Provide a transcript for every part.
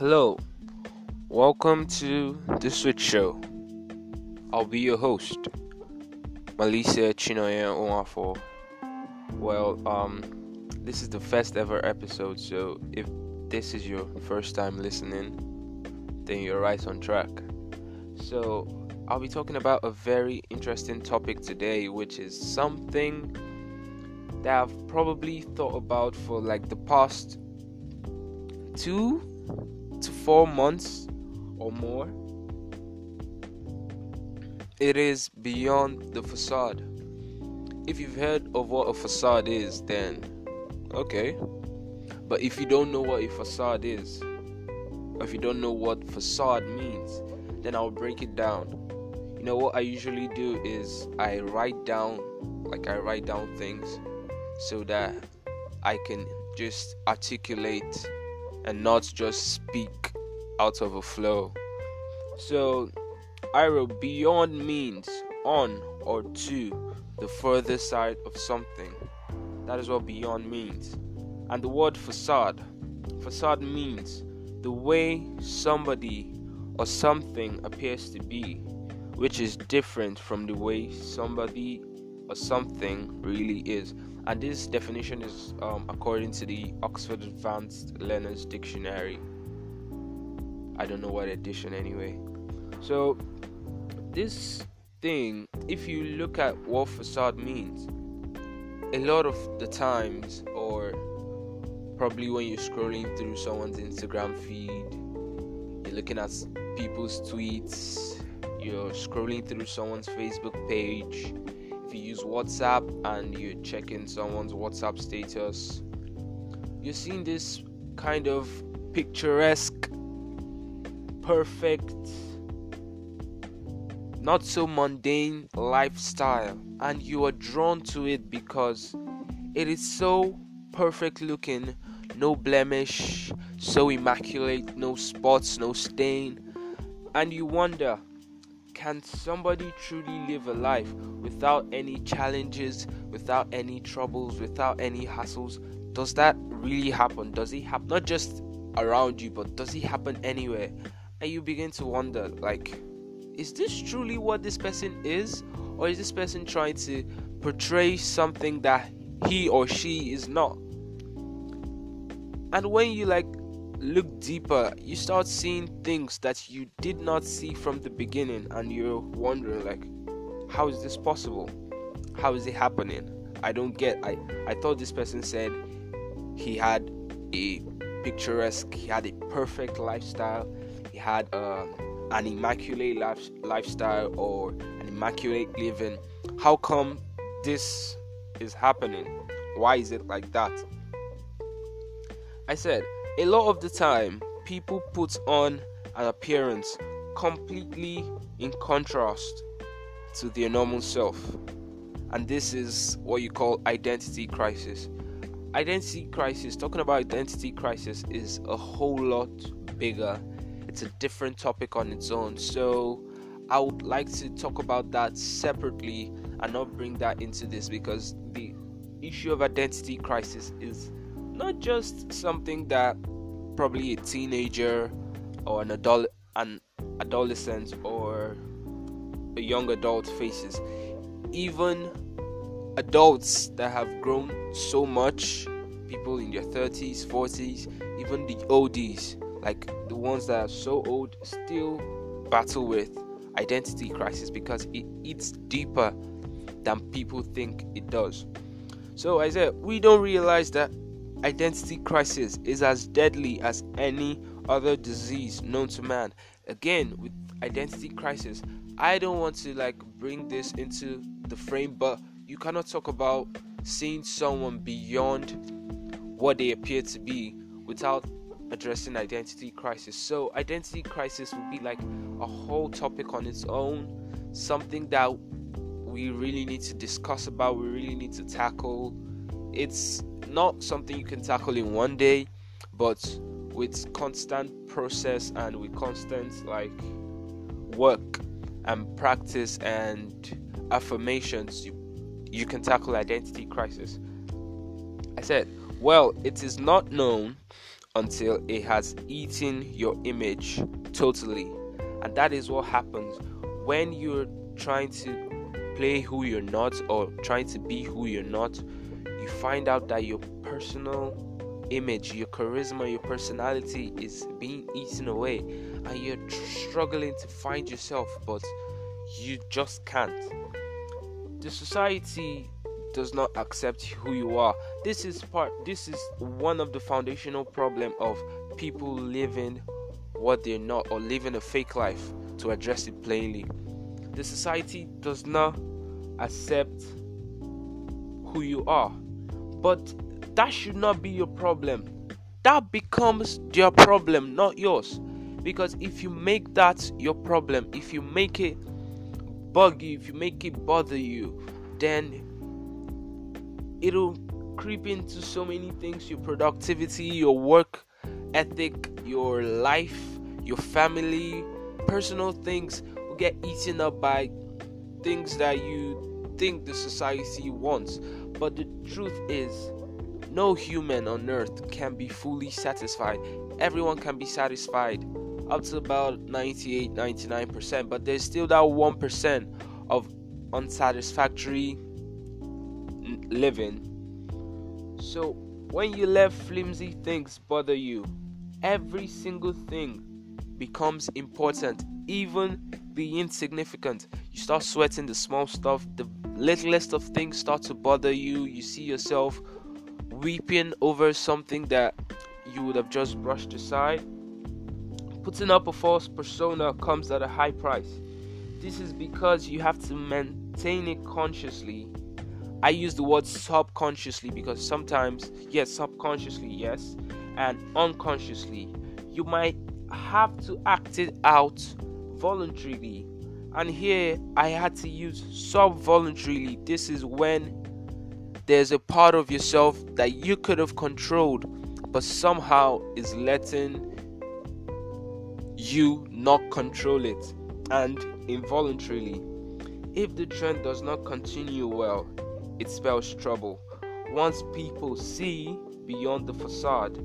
Hello, welcome to the Switch Show. I'll be your host, Melissa Chinoya Oafo. Well, um, this is the first ever episode, so if this is your first time listening, then you're right on track. So, I'll be talking about a very interesting topic today, which is something that I've probably thought about for like the past two to four months or more. It is beyond the facade. If you've heard of what a facade is, then okay. But if you don't know what a facade is, or if you don't know what facade means, then I'll break it down. You know what I usually do is I write down like I write down things so that I can just articulate and not just speak out of a flow. So I wrote beyond means on or to the further side of something. That is what beyond means. And the word facade, facade means the way somebody or something appears to be, which is different from the way somebody or something really is and this definition is um, according to the Oxford Advanced Learners Dictionary. I don't know what edition anyway. So, this thing, if you look at what facade means, a lot of the times, or probably when you're scrolling through someone's Instagram feed, you're looking at people's tweets, you're scrolling through someone's Facebook page, you use WhatsApp and you're checking someone's WhatsApp status, you're seeing this kind of picturesque, perfect, not so mundane lifestyle, and you are drawn to it because it is so perfect looking, no blemish, so immaculate, no spots, no stain, and you wonder can somebody truly live a life without any challenges, without any troubles, without any hassles? Does that really happen? Does it happen not just around you, but does it happen anywhere? And you begin to wonder, like, is this truly what this person is? Or is this person trying to portray something that he or she is not? And when you like look deeper, you start seeing things that you did not see from the beginning, and you're wondering, like, how is this possible? How is it happening? I don't get. I I thought this person said he had a picturesque, he had a perfect lifestyle, he had um, an immaculate life, lifestyle or an immaculate living. How come this is happening? Why is it like that? I said a lot of the time, people put on an appearance completely in contrast to their normal self. And this is what you call identity crisis. Identity crisis, talking about identity crisis, is a whole lot bigger. It's a different topic on its own. So, I would like to talk about that separately and not bring that into this because the issue of identity crisis is not just something that probably a teenager or an adult an adolescent or a young adult faces. Even adults that have grown so much people in their 30s 40s even the oldies like the ones that are so old still battle with identity crisis because it deeper than people think it does. So i said we don't realize that identity crisis is as deadly as any other disease known to man. Again, with identity crisis, I don't want to like bring this into the frame, but you cannot talk about seeing someone beyond what they appear to be without addressing identity crisis. So, identity crisis would be like a whole topic on its own, something that we really need to discuss about, we really need to tackle. It's not something you can tackle in one day, but with constant process and with constant like work and practice and affirmations, you, you can tackle identity crisis. I said, well, it is not known until it has eaten your image totally. And that is what happens when you're trying to play who you're not or trying to be who you're not. You find out that your personal image, your charisma, your personality is being eaten away, and you're struggling to find yourself, but you just can't. The society does not accept who you are. This is part this is one of the foundational problem of people living what they're not or living a fake life to address it plainly. The society does not accept who you are. But that should not be your problem. That becomes their problem, not yours. Because if you make that your problem, if you make it bug you, if you make it bother you, then it'll creep into so many things your productivity, your work ethic, your life, your family, personal things will get eaten up by things that you think the society wants. But the truth is, no human on earth can be fully satisfied. Everyone can be satisfied up to about 98 99%, but there's still that 1% of unsatisfactory living. So, when you let flimsy things bother you, every single thing becomes important, even the insignificant. You start sweating the small stuff, the littlest of things start to bother you. You see yourself weeping over something that you would have just brushed aside. Putting up a false persona comes at a high price. This is because you have to maintain it consciously. I use the word subconsciously because sometimes, yes, subconsciously, yes, and unconsciously, you might have to act it out voluntarily. And here I had to use sub voluntarily. This is when there's a part of yourself that you could have controlled, but somehow is letting you not control it and involuntarily. If the trend does not continue well, it spells trouble. Once people see beyond the facade,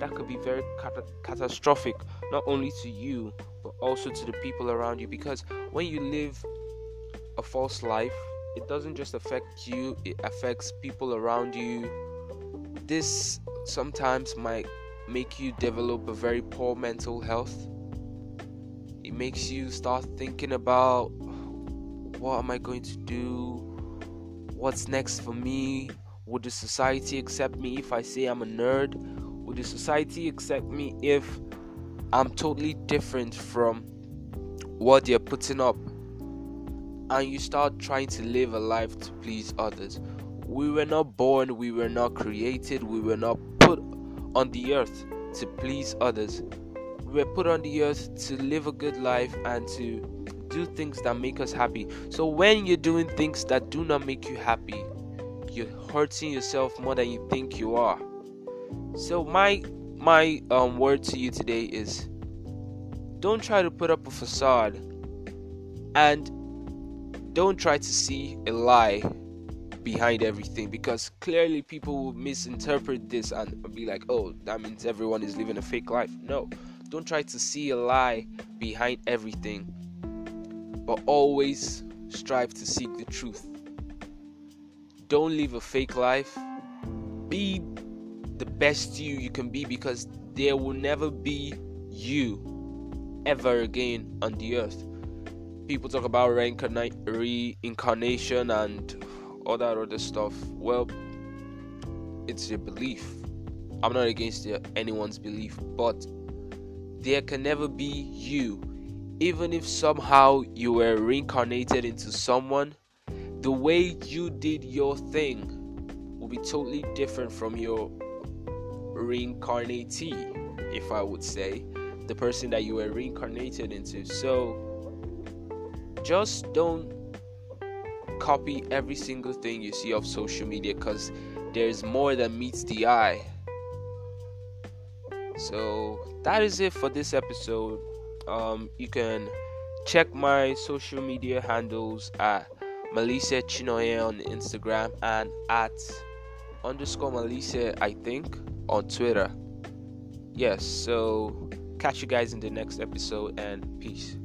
that could be very cat- catastrophic, not only to you, but also to the people around you. Because when you live a false life, it doesn't just affect you, it affects people around you. This sometimes might make you develop a very poor mental health. It makes you start thinking about what am I going to do? What's next for me? Would the society accept me if I say I'm a nerd? Would the society accept me if I'm totally different from what they're putting up? And you start trying to live a life to please others. We were not born, we were not created, we were not put on the earth to please others. We were put on the earth to live a good life and to do things that make us happy. So when you're doing things that do not make you happy, you're hurting yourself more than you think you are. So my my um word to you today is don't try to put up a facade and don't try to see a lie behind everything because clearly people will misinterpret this and be like, oh, that means everyone is living a fake life. No, don't try to see a lie behind everything, but always strive to seek the truth. Don't live a fake life. Be the best you you can be because there will never be you ever again on the earth. People talk about reincarnation and all that other stuff. Well, it's your belief. I'm not against anyone's belief, but there can never be you. Even if somehow you were reincarnated into someone, the way you did your thing will be totally different from your reincarnatee, if I would say, the person that you were reincarnated into. So just don't copy every single thing you see of social media because there's more than meets the eye. So that is it for this episode. Um, you can check my social media handles at Melissa Chinoye on Instagram and at underscore Melissa, I think, on Twitter. yes, so catch you guys in the next episode and peace.